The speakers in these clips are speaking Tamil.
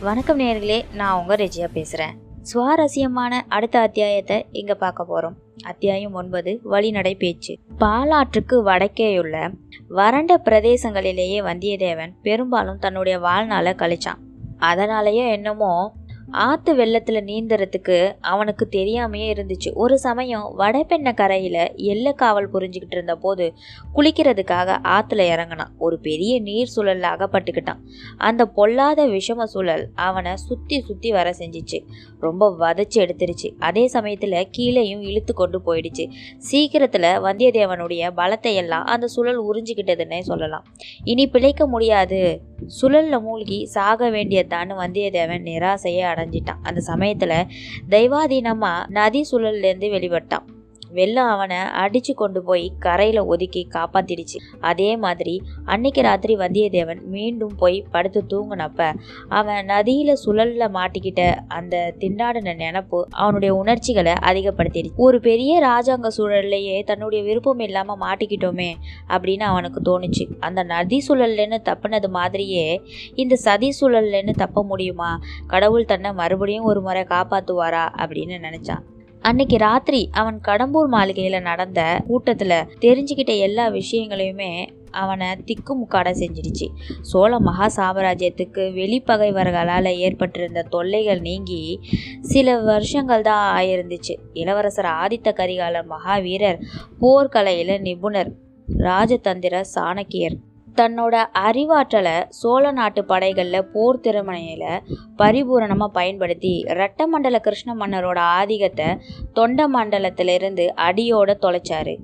வணக்கம் நேர்களே நான் உங்க ரெஜியா பேசுறேன். சுவாரஸ்யமான அடுத்த அத்தியாயத்தை இங்க பார்க்க போறோம். அத்தியாயம் ஒன்பது வழிநடை பேச்சு. பாலாற்றுக்கு வடக்கேயுள்ள வறண்ட பிரதேசங்களிலேயே வந்தியத்தேவன் பெரும்பாலும் தன்னுடைய வாழ்நாளை கழிச்சான். அதனாலேயே என்னமோ ஆற்று வெள்ளத்தில் நீந்துறதுக்கு அவனுக்கு தெரியாமையே இருந்துச்சு. ஒரு சமயம் வடபெண்ண கரையில் எல்லை காவல் புரிஞ்சுக்கிட்டு இருந்த போது குளிக்கிறதுக்காக ஆற்றுல இறங்கினான். ஒரு பெரிய நீர் சுழல்ல அகப்பட்டுக்கிட்டான். அந்த பொல்லாத விஷம சுழல் அவனை சுற்றி சுற்றி வர செஞ்சிச்சு. ரொம்ப வதச்சி எடுத்துருச்சு. அதே சமயத்தில் கீழேயும் இழுத்து கொண்டு போயிடுச்சு. சீக்கிரத்தில் வந்தியத்தேவனுடைய பலத்தை எல்லாம் அந்த சுழல் உறிஞ்சிக்கிட்டதுன்னே சொல்லலாம். இனி பிழைக்க முடியாது. சுழல்ல மூழ்கி சாக வேண்டியதான்னு வந்தியத்தேவன் நிராசையை அடைஞ்சிட்டான். அந்த சமயத்தில் தெய்வாதீனமாக நதி சுழல்லேருந்து வெளிப்பட்டான். வெள்ளம் அவனை அடிச்சு கொண்டு போய் கரையில ஒதுக்கி காப்பாத்திடுச்சு. அதே மாதிரி அன்னைக்கு ராத்திரி வந்தியத்தேவன் மீண்டும் போய் படுத்து தூங்கினப்ப அவன் நதியில சுழல்ல மாட்டிக்கிட்ட அந்த திண்டாடின நினப்பு அவனுடைய உணர்ச்சிகளை அதிகப்படுத்திடுச்சு. ஒரு பெரிய ராஜாங்க சூழல்லையே தன்னுடைய விருப்பம் இல்லாம மாட்டிக்கிட்டோமே அப்படின்னு அவனுக்கு தோணுச்சு. அந்த நதி சுழல்லன்னு தப்புனது மாதிரியே இந்த சதி சுழல்லன்னு தப்ப முடியுமா? கடவுள் தன்னை மறுபடியும் ஒரு முறை காப்பாத்துவாரா அப்படின்னு நினைச்சான். அன்னைக்கு ராத்திரி அவன் கடம்பூர் மாளிகையில நடந்த கூட்டத்துல தெரிஞ்சுக்கிட்ட எல்லா விஷயங்களையுமே அவனை திக்குமுக்காட செஞ்சிடுச்சு. சோழ மகா சாம்ராஜ்யத்துக்கு வெளிப்பகைவர்களால் ஏற்பட்டிருந்த தொல்லைகள் நீங்கி சில வருஷங்கள் தான் ஆயிருந்துச்சு. இளவரசர் ஆதித்த கரிகால மகாவீரர் போர்க்கலையில் நிபுணர் ராஜதந்திர சாணக்கியர். தன்னோட அறிவாற்றலை சோழ நாட்டு படைகளில் போர் திருமணையில் பரிபூரணமாக பயன்படுத்தி ரெட்டமண்டல கிருஷ்ண மன்னரோட ஆதிக்கத்தை தொண்ட மண்டலத்திலிருந்து அடியோட தொலைச்சாரு.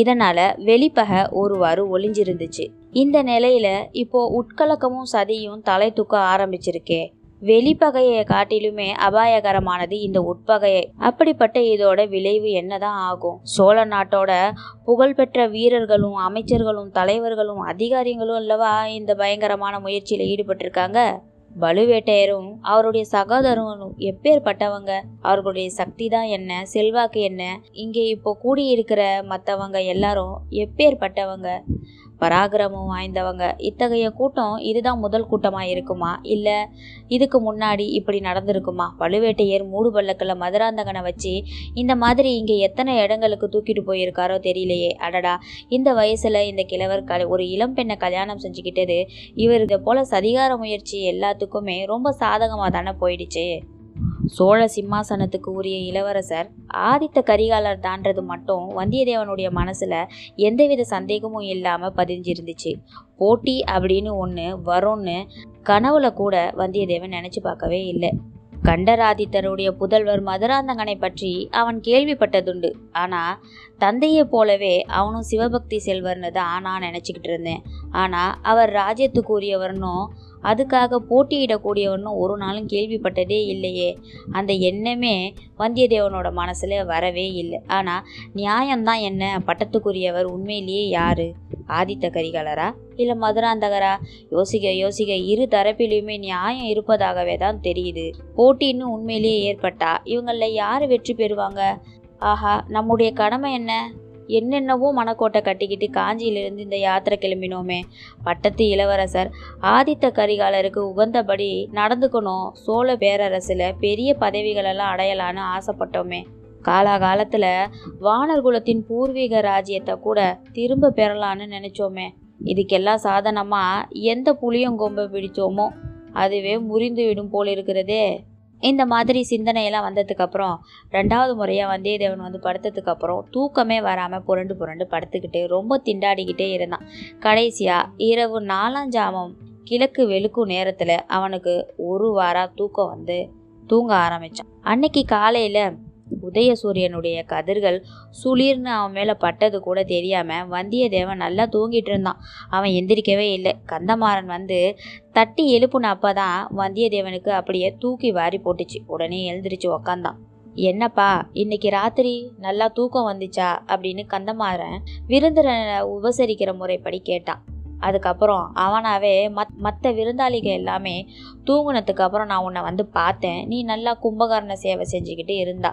இதனால வெளிப்பகை ஒருவாறு ஒளிஞ்சிருந்துச்சு. இந்த நிலையில இப்போ உட்கலக்கமும் சதியும் தலை தூக்க ஆரம்பிச்சிருக்கே. வெளிப்பகையை காட்டிலுமே அபாயகரமானது இந்த உட்பகையை அப்படிப்பட்ட இதோட விளைவு என்னதான் ஆகும்? சோழ நாட்டோட புகழ்பெற்ற வீரர்களும் அமைச்சர்களும் தலைவர்களும் அதிகாரிகளும் அல்லவா இந்த பயங்கரமான முயற்சியில் ஈடுபட்டிருக்காங்க? பழுவேட்டையரும் அவருடைய சகோதரனும் எப்பேற்பட்டவங்க? அவர்களுடைய சக்தி தான் என்ன? செல்வாக்கு என்ன? இங்கே இப்போ கூடியிருக்கிற மற்றவங்க எல்லாரும் எப்பேற்பட்டவங்க? பராக்கிரமம் வாய்ந்தவங்க. இத்தகைய கூட்டம் இதுதான் முதல் கூட்டமாக இருக்குமா? இல்லை இதுக்கு முன்னாடி இப்படி நடந்திருக்குமா? பழுவேட்டையர் மூடு பல்லக்கில் மதுராந்தகனை வச்சு இந்த மாதிரி இங்கே எத்தனை இடங்களுக்கு தூக்கிட்டு போயிருக்காரோ தெரியலையே. அடடா இந்த வயசில் இந்த கிழவர் க ஒரு இளம் பெண்ணை கல்யாணம் செஞ்சுக்கிட்டது இவர் இதை போல் சதிகார முயற்சி எல்லாத்துக்குமே ரொம்ப சாதகமாக தானே போயிடுச்சு. சோழ சிம்மாசனத்துக்கு உரிய இளவரசர் ஆதித்த கரிகாலர் தான்றது மட்டும் வந்தியத்தேவனுடைய மனசுல எந்தவித சந்தேகமும் இல்லாம பதிஞ்சிருந்துச்சு. போட்டி அப்படின்னு ஒன்று வரும்னு கனவுல கூட வந்தியத்தேவன் நினைச்சு பார்க்கவே இல்லை. கண்டராதித்தருடைய புதல்வர் மதுராந்தகனை பற்றி அவன் கேள்விப்பட்டதுண்டு. ஆனா தந்தையை போலவே அவனும் சிவபக்தி செல்வர்னு தான் நான் நினச்சிக்கிட்டு இருந்தேன். ஆனால் அவர் ராஜ்யத்துக்குரியவர்னும் அதுக்காக போட்டியிடக்கூடியவனும் ஒரு நாளும் கேள்விப்பட்டதே இல்லையே. அந்த எண்ணமே வந்தியத்தேவனோட மனசில் வரவே இல்லை. ஆனால் நியாயம்தான் என்ன? பட்டத்துக்குரியவர் உண்மையிலேயே யாரு? ஆதித்த கரிகாலரா இல்லை மதுராந்தகரா? யோசிக்க யோசிக்க இரு தரப்பிலையுமே நியாயம் இருப்பதாகவே தான் தெரியுது. போட்டின்னு உண்மையிலேயே ஏற்பட்டா? இவங்களில் யார் வெற்றி பெறுவாங்க? ஆஹா நம்முடைய கடமை என்ன? என்னென்னவோ மனக்கோட்டை கட்டிக்கிட்டு காஞ்சியிலிருந்து இந்த யாத்திரை கிளம்பினோமே. பட்டத்து இளவரசர் ஆதித்த கரிகாலருக்கு உகந்தபடி நடந்துக்கணும். சோழ பேரரசில் பெரிய பதவிகளெல்லாம் அடையலான்னு ஆசைப்பட்டோமே. காலாகாலத்தில் வானர் குலத்தின் பூர்வீக ராஜ்யத்தை கூட திரும்ப பெறலான்னு நினச்சோமே. இதுக்கெல்லாம் சாதனமாக எந்த புளியங்கொம்பை பிடிச்சோமோ அதுவே முறிந்துவிடும் போல் இருக்கிறதே இந்த மாதிரி சிந்தனையெல்லாம் வந்ததுக்கப்புறம் ரெண்டாவது முறையாக வந்தியத்தேவன் வந்து படுத்ததுக்கப்புறம் தூக்கமே வராமல் புரண்டு புரண்டு படுத்துக்கிட்டு ரொம்ப திண்டாடிக்கிட்டே இருந்தான். கடைசியாக இரவு நாலாஞ்சாமம் கிழக்கு வெளுக்கும் நேரத்தில் அவனுக்கு ஒரு வாரம் தூக்கம் வந்து தூங்க ஆரம்பித்தான் அன்னைக்கு காலையில் உதயசூரியனுடைய கதிர்கள் சுளிர்னு அவன் மேலே பட்டது கூட தெரியாமல் வந்தியத்தேவன் நல்லா தூங்கிட்டு இருந்தான். அவன் எந்திரிக்கவே இல்லை. கந்தமாறன் வந்து தட்டி எழுப்புன அப்போ தான் வந்தியத்தேவனுக்கு அப்படியே தூக்கி வாரி போட்டுச்சு. உடனே எழுந்திரிச்சு உக்காந்தான். என்னப்பா இன்னைக்கு ராத்திரி நல்லா தூக்கம் வந்துச்சா அப்படின்னு கந்தமாறன் விருந்தரை உபசரிக்கிற முறைப்படி கேட்டான். அதுக்கப்புறம் அவனாகவே மத் மற்ற விருந்தாளிகள் எல்லாமே தூங்கினதுக்கப்புறம் நான் உன்னை வந்து பார்த்தேன். நீ நல்லா கும்பகர்ண சேவை செஞ்சுக்கிட்டு இருந்தா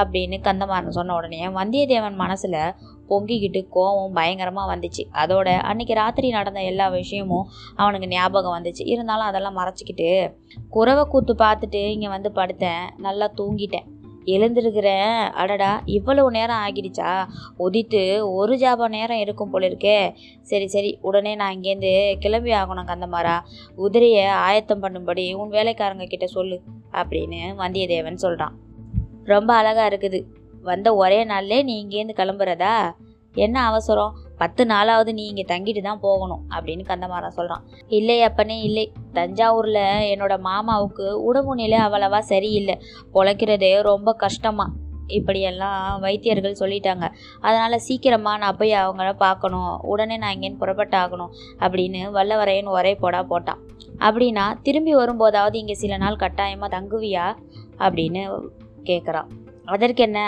அப்படின்னு கந்தமாறன் சொன்ன உடனே வந்தியத்தேவன் மனசில் பொங்கிக்கிட்டு கோவம் பயங்கரமாக வந்துச்சு. அதோட அன்னைக்கு ராத்திரி நடந்த எல்லா விஷயமும் அவனுக்கு ஞாபகம் வந்துச்சு. இருந்தாலும் அதெல்லாம் மறைச்சிக்கிட்டு குறவை கூத்து பார்த்துட்டு இங்கே வந்து படுத்தேன். நல்லா தூங்கிட்டேன். எழுந்திருக்கிறேன். அடடா இவ்வளவு நேரம் ஆகிடுச்சா? உதித்து ஒரு ஜாப நேரம் இருக்கும் போல இருக்கே. சரி சரி உடனே நான் இங்கேருந்து கிளம்பி ஆகணும் கந்தமாரா குதிரையை ஆயத்தம் பண்ணும்படி உன் வேலைக்காரங்க கிட்ட சொல்லு அப்படின்னு வந்தியத்தேவன் சொல்கிறான் ரொம்ப அழகாக இருக்குது. வந்த ஒரே நாள்லே நீ இங்கேருந்து கிளம்புறதா? என்ன அவசரம்? பத்து நாளாவது நீ இங்கே தங்கிட்டு தான் போகணும் அப்படின்னு கந்தமாறன் சொல்கிறான் இல்லை அப்பனே இல்லை. தஞ்சாவூரில் என்னோட மாமாவுக்கு உடம்பு நிலை அவ்வளவா சரியில்லை. பொழைக்கிறதே ரொம்ப கஷ்டமா இப்படியெல்லாம் வைத்தியர்கள் சொல்லிட்டாங்க. அதனால் சீக்கிரமாக நான் போய் அவங்கள பார்க்கணும். உடனே நான் இங்கேன்னு புறப்பட்டாகணும் அப்படின்னு வல்லவரையன் ஒரே போடா போட்டான். அப்படின்னா திரும்பி வரும்போதாவது இங்கே சில நாள் கட்டாயமாக தங்குவியா? அப்படின்னு கேட்குறான் அதற்கென்ன?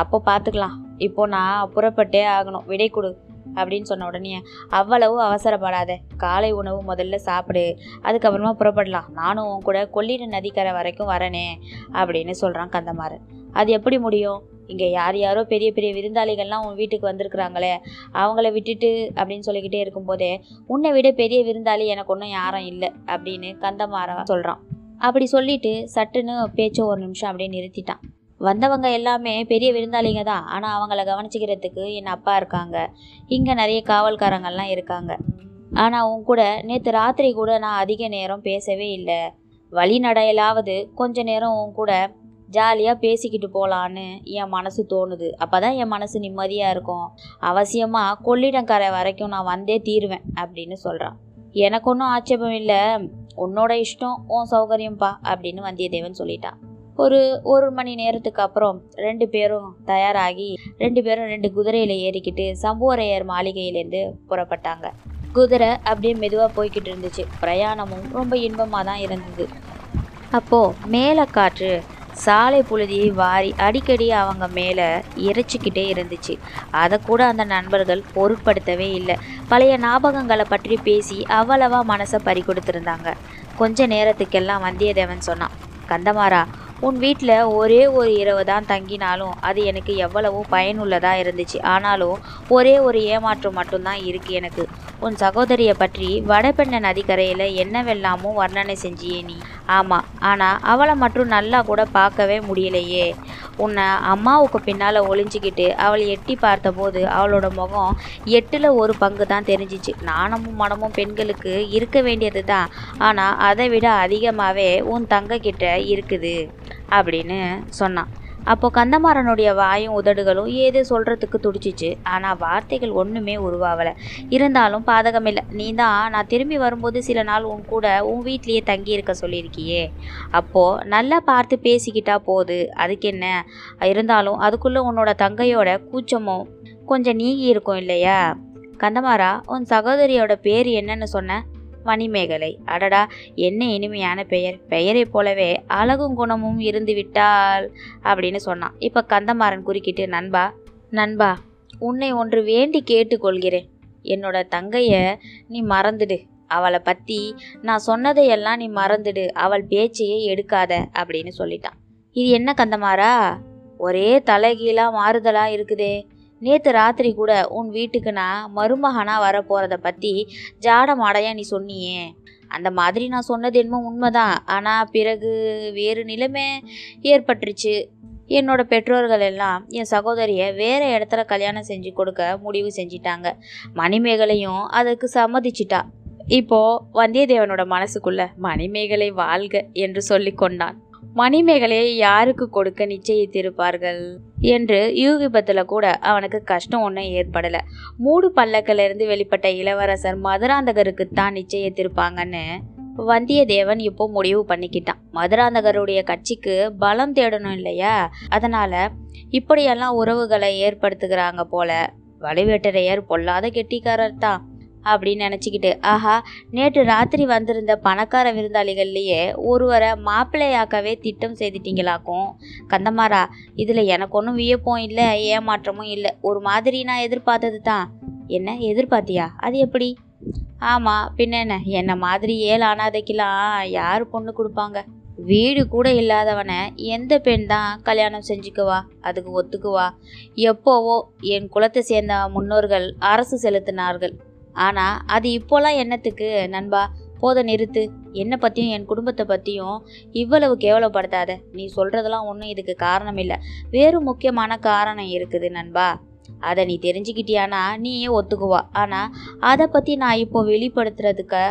அப்போ பார்த்துக்கலாம். இப்போ நான் புறப்பட்டே ஆகணும். விடை கொடு. அப்படின்னு சொன்ன உடனே அவ்வளவு அவசரப்படாத. காலை உணவு முதல்ல சாப்பிடு. அதுக்கப்புறமா புறப்படலாம். நானும் உன் கூட கொள்ளிட நதிக்கரை வரைக்கும் வரனே அப்படின்னு சொல்கிறான் கந்தமாறன். அது எப்படி முடியும்? இங்கே யார் யாரோ பெரிய பெரிய விருந்தாளிகள்லாம் உன் வீட்டுக்கு வந்திருக்கிறாங்களே. அவங்கள விட்டுட்டு அப்படின்னு சொல்லிக்கிட்டே இருக்கும்போதே உன்னை விட பெரிய விருந்தாளி எனக்கு ஒன்றும் யாரும் இல்லை அப்படின்னு கந்தமாறன் சொல்கிறான் அப்படி சொல்லிட்டு சட்டுன்னு பேச்சோ ஒரு நிமிஷம் அப்படியே நிறுத்திட்டான். வந்தவங்க எல்லாமே பெரிய விருந்தாளிங்க தான். ஆனால் அவங்கள கவனிச்சிக்கிறதுக்கு என் அப்பா இருக்காங்க. இங்கே நிறைய காவல்காரங்கள்லாம் இருக்காங்க. ஆனால் உன் கூட நேற்று ராத்திரி கூட நான் அதிக நேரம் பேசவே இல்லை. வழி நடையிலாவது கொஞ்ச நேரம் உன் கூட ஜாலியாக பேசிக்கிட்டு போகலான்னு என் மனசு தோணுது. அப்போ தான் என் மனசு நிம்மதியாக இருக்கும். அவசியமாக கொள்ளிடங்கரை வரைக்கும் நான் வந்தே தீருவேன் அப்படின்னு சொல்கிறான் எனக்கு ஒன்றும் ஆட்சேபம் இல்லை. உன்னோட இஷ்டம் உன் சௌகரியம்ப்பா அப்படின்னு வந்தியத்தேவன் சொல்லிட்டான். ஒரு ஒரு மணி நேரத்துக்கு அப்புறம் ரெண்டு பேரும் தயாராகி ரெண்டு பேரும் ரெண்டு குதிரையில் ஏறிக்கிட்டு சம்புவரையர் மாளிகையிலேருந்து புறப்பட்டாங்க. குதிரை அப்படியே மெதுவாக போய்கிட்டு இருந்துச்சு. பிரயாணமும் ரொம்ப இன்பமாக தான் இருந்தது. அப்போது மேலே காற்று சாலை புழுதியை வாரி அடிக்கடி அவங்க மேலே இறைச்சிக்கிட்டே இருந்துச்சு. அதை கூட அந்த நண்பர்கள் பொருட்படுத்தவே இல்லை. பழைய ஞாபகங்களை பற்றி பேசி அவ்வளவா மனசை பறி கொடுத்துருந்தாங்க. கொஞ்ச நேரத்துக்கெல்லாம் வந்தியத்தேவன் சொன்னான் கந்தமாரா உன் வீட்டில் ஒரே ஒரு இரவு தான் தங்கினாலும் அது எனக்கு எவ்வளவோ பயனுள்ளதாக இருந்துச்சு. ஆனாலும் ஒரே ஒரு ஏமாற்றம் மட்டும்தான் இருக்குது எனக்கு. உன் சகோதரியை பற்றி வடபெண்ண நதிக்கரையில் என்னவெல்லாமோ வர்ணனை செஞ்சியே நீ. ஆமாம் ஆனால் அவளை மட்டும் நல்லா கூட பார்க்கவே முடியலையே. உன்னை அம்மாவுக்கு பின்னால் ஒளிஞ்சிக்கிட்டு அவளை எட்டி பார்த்தபோது அவளோட முகம் எட்டில் ஒரு பங்கு தான் தெரிஞ்சிச்சு. நாணமும் மனமும் பெண்களுக்கு இருக்க வேண்டியது தான் ஆனால் அதை விட அதிகமாகவே உன் தங்கக்கிட்ட இருக்குது. அப்படின்னு சொன்னான். அப்போ கந்தமாறனுடைய வாயும் உதடுகளும் ஏதோ சொல்கிறதுக்கு துடிச்சிச்சு. ஆனால் வார்த்தைகள் ஒன்றுமே உருவாகலை இருந்தாலும் பாதகமில்லை நீ தான் நான் திரும்பி வரும்போது சில நாள் உன் கூட உன் வீட்லேயே தங்கி இருக்க சொல்லியிருக்கியே. அப்போது நல்லா பார்த்து பேசிக்கிட்டா போது அதுக்கு என்ன? இருந்தாலும் அதுக்குள்ளே உன்னோட தங்கையோட கூச்சமும் கொஞ்சம் நீங்கி இருக்கும் இல்லையா? கந்தமாரா உன் சகோதரியோட பேர் என்னன்னு சொன்ன? மணிமேகலை. அடடா என்ன இனிமையான பெயர். பெயரைப் போலவே அழகும் குணமும் இருந்து விட்டால் அப்படின்னு சொன்னான். இப்போ கந்தமாறன் குறுக்கிட்டு நண்பா நண்பா உன்னை ஒன்று வேண்டி கேட்டுக்கொள்கிறேன். என்னோட தங்கைய நீ மறந்துடு. அவளை பற்றி நான் சொன்னதையெல்லாம் நீ மறந்துடு. அவள் பேச்சையே எடுக்காத அப்படின்னு சொல்லிட்டான். இது என்ன கந்தமாரா ஒரே தலைகீழாக மாறுதலாக இருக்குதே. நேற்று ராத்திரி கூட உன் வீட்டுக்கு நான் மருமகனாக வரப்போகிறத பற்றி ஜாட மாடையா நீ சொன்னியே. அந்த மாதிரி நான் சொன்னது என்னமோ உண்மைதான். ஆனால் பிறகு வேறு நிலைமை ஏற்பட்டுருச்சு. என்னோட பெற்றோர்கள் எல்லாம் என் சகோதரியை வேறு இடத்துல கல்யாணம் செஞ்சு கொடுக்க முடிவு செஞ்சிட்டாங்க. மணிமேகலையும் அதுக்கு சம்மதிச்சிட்டா. இப்போ வந்தியத்தேவனோட மனசுக்குள்ள மணிமேகலை வாழ்க என்று சொல்லி கொண்டான். மணிமேகலையை யாருக்கு கொடுக்க நிச்சயித்திருப்பார்கள்? என்று யூகிபத்தில் கூட அவனுக்கு கஷ்டம் ஒன்றும் ஏற்படலை. மூடு பல்லக்கிலிருந்து வெளிப்பட்ட இளவரசர் மதுராந்தகருக்கு தான் நிச்சயித்திருப்பாங்கன்னு வந்தியத்தேவன் இப்போ முடிவு பண்ணிக்கிட்டான். மதுராந்தகருடைய கட்சிக்கு பலம் தேடணும் இல்லையா? அதனால இப்படியெல்லாம் உறவுகளை ஏற்படுத்துகிறாங்க போல. வலுவேட்டரையர் பொல்லாத கெட்டிக்காரர் தான் அப்படின்னு நினச்சிக்கிட்டு ஆஹா நேற்று ராத்திரி வந்திருந்த பணக்கார விருந்தாளிகள்லேயே ஒருவரை மாப்பிள்ளையாக்கவே திட்டம் செய்துட்டீங்களாக்கும். கந்தமாரா இதில் எனக்கு ஒன்றும் வியப்பும் இல்லை ஏமாற்றமும் இல்லை. ஒரு மாதிரி நான் எதிர்பார்த்தது தான். என்ன எதிர்பார்த்தியா? அது எப்படி? ஆமாம் பின்ன என்ன? என்னை மாதிரி ஏழு அனாதைக்கெல்லாம் யார் பொண்ணு கொடுப்பாங்க? வீடு கூட இல்லாதவனை எந்த பெண் தான் கல்யாணம் செஞ்சுக்குவா அதுக்கு ஒத்துக்குவா? எப்போவோ என் குலத்தை சேர்ந்த முன்னோர்கள் அரசு செலுத்தினார்கள். ஆனால் அது இப்போலாம் என்னத்துக்கு? நண்பா போத நிறுத்து. என்னை பற்றியும் என் குடும்பத்தை பற்றியும் இவ்வளவு கேவலப்படுத்தாத. நீ சொல்கிறதெல்லாம் ஒன்றும் இதுக்கு காரணம் இல்லை வேறு முக்கியமான காரணம் இருக்குது நண்பா. அதை நீ தெரிஞ்சுக்கிட்டியானா நீயே ஒத்துக்குவா. ஆனால் அதை பற்றி நான் இப்போ வெளிப்படுத்துறதுக்கு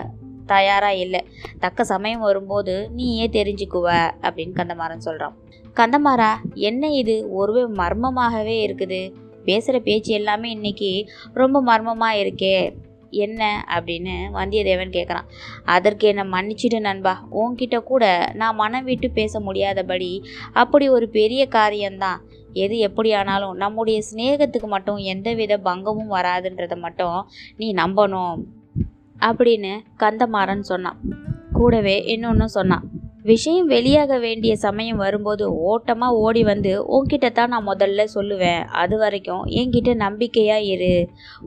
தயாராக இல்லை. தக்க சமயம் வரும்போது நீயே தெரிஞ்சுக்குவ அப்படின்னு கந்தமாறன் சொல்கிறான் கந்தமாரா என்ன இது? ஒருவே மர்மமாகவே இருக்குது. பேசுகிற பேச்சு எல்லாமே இன்னைக்கு ரொம்ப மர்மமாக இருக்கே. என்ன அப்படின்னு வந்தியத்தேவன் கேட்குறான் அதற்கு என்னை மன்னிச்சிடு நண்பா. உன்கிட்ட கூட நான் மனம் விட்டு பேச முடியாதபடி அப்படி ஒரு பெரிய காரியம்தான். எது எப்படி ஆனாலும் நம்முடைய சிநேகத்துக்கு மட்டும் எந்தவித பங்கமும் வராதுன்றதை மட்டும் நீ நம்பணும் அப்படின்னு கந்தமாறன் சொன்னான். கூடவே இன்னொன்று சொன்னான். விஷயம் வெளியாக வேண்டிய சமயம் வரும்போது ஓட்டமாக ஓடி வந்து உன்கிட்ட தான் நான் முதல்ல சொல்லுவேன். அது வரைக்கும் என்கிட்ட நம்பிக்கையாக இரு.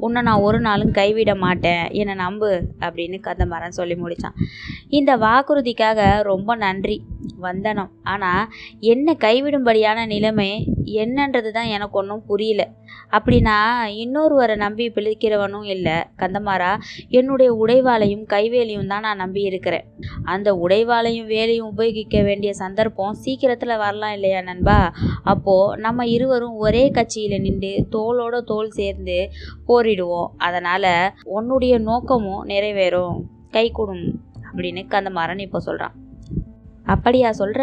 உன்னை நான் ஒரு நாளும் கைவிட மாட்டேன். என்னை நம்பு அப்படின்னு கந்தமாறன் சொல்லி முடித்தான் இந்த வாக்குறுதிக்காக ரொம்ப நன்றி வந்தனம். ஆனால் என்ன கைவிடும்படியான நிலைமை என்னன்றது தான் எனக்கு ஒன்றும் புரியல. அப்படின்னா இன்னொருவரை நம்பி பிழைக்கிறவனும் இல்லை. கந்தமாரா என்னுடைய உடைவாளையும் கைவேலையும் தான் நான் நம்பி இருக்கிறேன் அந்த உடைவாளையும் வேலையும் உபயோகிக்க வேண்டிய சந்தர்ப்பம் சீக்கிரத்தில் வரலாம் இல்லையா நண்பா? அப்போது நம்ம இருவரும் ஒரே கட்சியில் நின்று தோளோட தோல் சேர்ந்து போரிடுவோம். அதனால் உன்னுடைய நோக்கமும் நிறைவேறும். கைகூடும் அப்படின்னு கந்தமாறன் இப்போ சொல்கிறான் அப்படியா சொல்கிற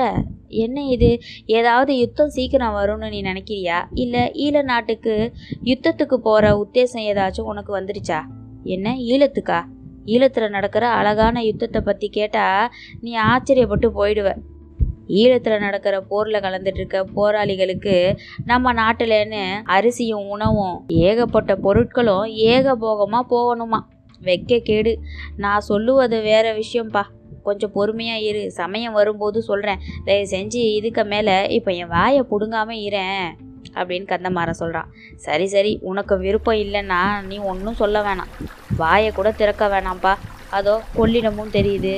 என்ன இது? ஏதாவது யுத்தம் சீக்கிரம் வரும்னு நீ நினைக்கிறியா? இல்லை ஈழ நாட்டுக்கு யுத்தத்துக்கு போகிற உத்தேசம் ஏதாச்சும் உனக்கு வந்துடுச்சா என்ன ஈழத்துக்கா? ஈழத்தில் நடக்கிற அழகான யுத்தத்தை பற்றி கேட்டால் நீ ஆச்சரியப்பட்டு போயிடுவ. ஈழத்தில் நடக்கிற போரில் கலந்துட்டுருக்க போராளிகளுக்கு நம்ம நாட்டிலன்னு அரிசியும் உணவும் ஏகப்பட்ட பொருட்களும் ஏகபோகமாக போகணுமா? வெக்க கேடு. நான் சொல்லுவது வேற விஷயம்ப்பா கொஞ்சம் பொறுமையாக இரு. சமயம் வரும்போது சொல்கிறேன் தயவு செஞ்சு இதுக்கு மேலே இப்போ என் வாயை பிடுங்காமல் இறேன் அப்படின்னு கந்தமாறன் சொல்கிறான் சரி சரி. உனக்கு விருப்பம் இல்லைன்னா நீ ஒன்றும் சொல்ல வேணாம். வாயை கூட திறக்க வேணாம்ப்பா. அதோ கொள்ளிடமும் தெரியுது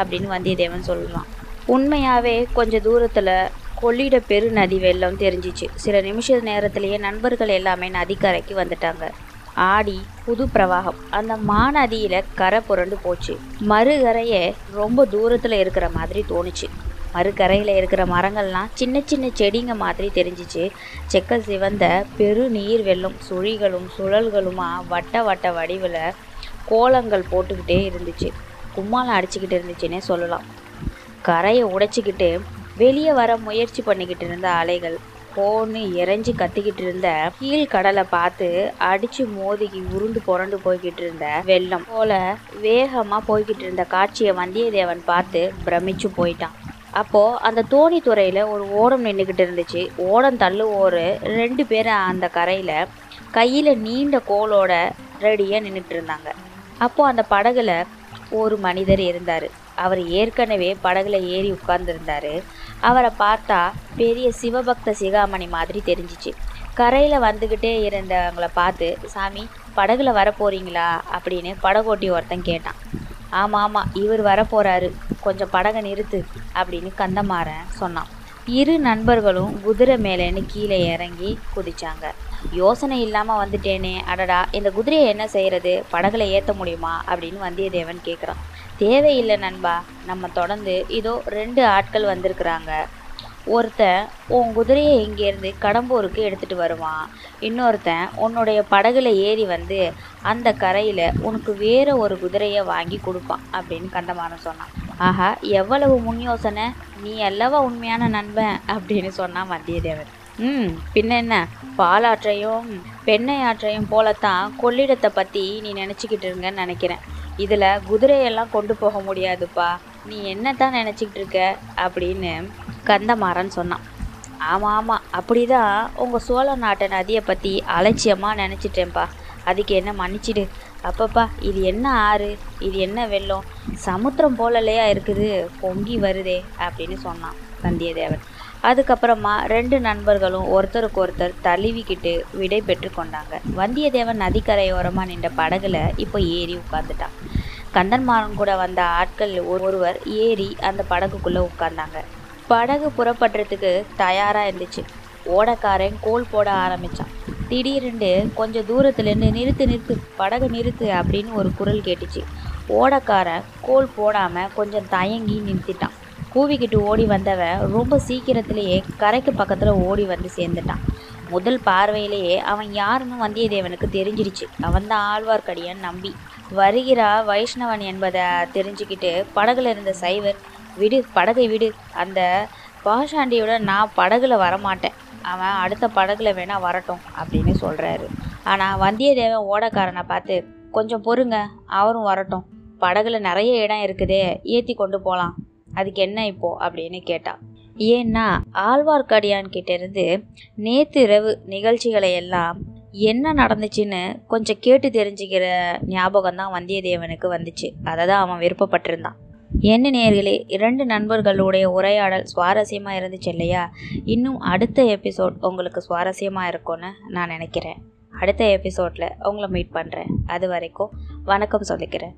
அப்படின்னு வந்தியத்தேவன் சொல்கிறான் உண்மையாகவே கொஞ்சம் தூரத்தில் கொள்ளிட பெரு நதி வெள்ளம் தெரிஞ்சிச்சு. சில நிமிஷ நேரத்திலேயே நண்பர்கள் எல்லாமே நதிக்கரைக்கு வந்துட்டாங்க. ஆடி புது பிரவாகம். அந்த மாநதியில் கரை புரண்டு போச்சு. மறுகரையை ரொம்ப தூரத்தில் இருக்கிற மாதிரி தோணுச்சு. மறுகரையில் இருக்கிற மரங்கள்லாம் சின்ன சின்ன செடிங்க மாதிரி தெரிஞ்சிச்சு. செக்கல் சிவந்த பெரு நீர் வெள்ளம் சுழிகளும் சுழல்களுமா வட்ட வட்ட வடிவில் கோலங்கள் போட்டுக்கிட்டே இருந்துச்சு. கும்மாலம் அடிச்சுக்கிட்டு இருந்துச்சுன்னே சொல்லலாம். கரையை உடைச்சிக்கிட்டு வெளியே வர முயற்சி பண்ணிக்கிட்டு இருந்த அலைகள் போன்னு இறைஞ்சி கத்திக்கிட்டு இருந்த கீழ் கடலை பார்த்து அடிச்சு மோதிக்கு உருண்டு புரண்டு போய்கிட்டு இருந்த வெள்ளம் போல வேகமா போய்கிட்டு இருந்த காட்சியை வந்தியத்தேவன் பார்த்து பிரமிச்சு போயிட்டான். அப்போ அந்த தோணி துறையில ஒரு ஓடம் நின்றுக்கிட்டு இருந்துச்சு. ஓடம் தள்ளுவோர் ரெண்டு பேர் அந்த கரையில கையில நீண்ட கோலோட ரெடியா நின்றுட்டு இருந்தாங்க. அப்போ அந்த படகுல ஒரு மனிதர் இருந்தார். அவர் ஏற்கனவே படகுல ஏறி உட்கார்ந்துருந்தாரு. அவரை பார்த்தா பெரிய சிவபக்த சிகாமணி மாதிரி தெரிஞ்சிச்சு. கரையில் வந்துக்கிட்டே இருந்தவங்களை பார்த்து சாமி படகுல வர போகிறீங்களா அப்படின்னு படகோட்டி ஒருத்தன் கேட்டான். ஆமாம் ஆமாம் இவர் வர கொஞ்சம் படகை நிறுத்து அப்படின்னு கந்தமாறன் சொன்னான். இரு நண்பர்களும் குதிரை மேலேன்னு கீழே இறங்கி குதிச்சாங்க. யோசனை இல்லாமல் வந்துட்டேனே அடடா இந்த குதிரையை என்ன செய்கிறது படகுல ஏற்ற முடியுமா? அப்படின்னு வந்தியத்தேவன் கேட்குறான் தேவையில்லை நண்பா. நம்ம தொடர்ந்து இதோ ரெண்டு ஆட்கள் வந்திருக்கிறாங்க. ஒருத்தன் உன் குதிரையை இங்கேருந்து கடம்பூருக்கு எடுத்துகிட்டு வருவான். இன்னொருத்தன் உன்னுடைய படகுல ஏறி வந்து அந்த கரையில் உனக்கு வேறு ஒரு குதிரையை வாங்கி கொடுப்பான் அப்படின்னு கந்தமாறன் சொன்னான். ஆஹா எவ்வளவு முன் யோசனை. நீ அல்லவா உண்மையான நண்பன் அப்படின்னு சொன்னான் வந்தியத்தேவன். ம் பின்ன என்ன? பாலாற்றையும் பெண்ணை ஆற்றையும் போலத்தான் கொள்ளிடத்தை பற்றி நீ நினச்சிக்கிட்டு இருங்கன்னு நினைக்கிறேன். இதில் குதிரையெல்லாம் கொண்டு போக முடியாதுப்பா. நீ என்ன தான் நினச்சிக்கிட்டு இருக்க? அப்படின்னு கந்தமாறன் சொன்னான். ஆமாம் ஆமாம் அப்படி தான் உங்கள் சோழ நாட்டு நதியை பற்றி அலட்சியமாக நினச்சிட்டேன்ப்பா. அதுக்கு என்ன மன்னிச்சிடு. அப்பப்பா இது என்ன ஆறு? இது என்ன வெள்ளம்? சமுத்திரம் போலலையா இருக்குது? பொங்கி வருதே அப்படின்னு சொன்னான் வந்தியத்தேவன் அதுக்கப்புறமா ரெண்டு நண்பர்களும் ஒருத்தருக்கு ஒருத்தர் தழுவிக்கிட்டு விடை பெற்று கொண்டாங்க. வந்தியத்தேவன் நதிக்கரையோரமாக நின்ற படகுல இப்போ ஏறி உட்காந்துட்டான் கந்தன்மாறன் கூட வந்த ஆட்கள் ஒருவர் ஏறி அந்த படகுக்குள்ளே உட்கார்ந்தாங்க. படகு புறப்படுறதுக்கு தயாராக இருந்துச்சு. ஓடக்காரன் கோல் போட ஆரம்பித்தான் திடீரென்று கொஞ்சம் தூரத்துலேருந்து நிறுத்து நிறுத்து படகு நிறுத்து அப்படின்னு ஒரு குரல் கேட்டுச்சு. ஓடக்காரன் கோல் போடாமல் கொஞ்சம் தயங்கி நிறுத்திட்டான். கூவிக்கிட்டு ஓடி வந்தவன் ரொம்ப சீக்கிரத்திலேயே கரைக்கு பக்கத்தில் ஓடி வந்து சேர்ந்துட்டான். முதல் பார்வையிலேயே அவன் யாருன்னு வந்தியத்தேவனுக்கு தெரிஞ்சிருச்சு. அவன் தான் ஆழ்வார்க்கடியான் நம்பி. வருகிறா வைஷ்ணவன் என்பதை தெரிஞ்சுக்கிட்டு படகுல இருந்த சைவர் விடு படகை விடு. அந்த பாஷாண்டியோட நான் படகுல வரமாட்டேன். அவன் அடுத்த படகுல வேணால் வரட்டும் அப்படின்னு சொல்கிறாரு ஆனால் வந்தியத்தேவன் ஓடக்காரனை பார்த்து கொஞ்சம் பொறுங்க அவரும் வரட்டும். படகுல நிறைய இடம் இருக்குதே ஏற்றி கொண்டு போகலாம் அதுக்கு என்ன இப்போ அப்படின்னு கேட்டான் ஏன்னா ஆழ்வார்க்கடியான் கிட்ட இருந்து நேற்று இரவு நிகழ்ச்சிகளை எல்லாம் என்ன நடந்துச்சுன்னு கொஞ்சம் கேட்டு தெரிஞ்சுக்கிற ஞாபகம் தான் வந்தியத்தேவனுக்கு வந்துச்சு. அதை தான் அவன் விருப்பப்பட்டிருந்தான். என்ன நேர்களே இரண்டு நண்பர்களுடைய உரையாடல் சுவாரஸ்யமாக இருந்துச்சு இல்லையா? இன்னும் அடுத்த எபிசோட் உங்களுக்கு சுவாரஸ்யமாக இருக்கும்னு நான் நினைக்கிறேன். அடுத்த எபிசோடில் உங்களை மீட் பண்ணுறேன் அது வரைக்கும் வணக்கம் சொல்லிக்கிறேன்.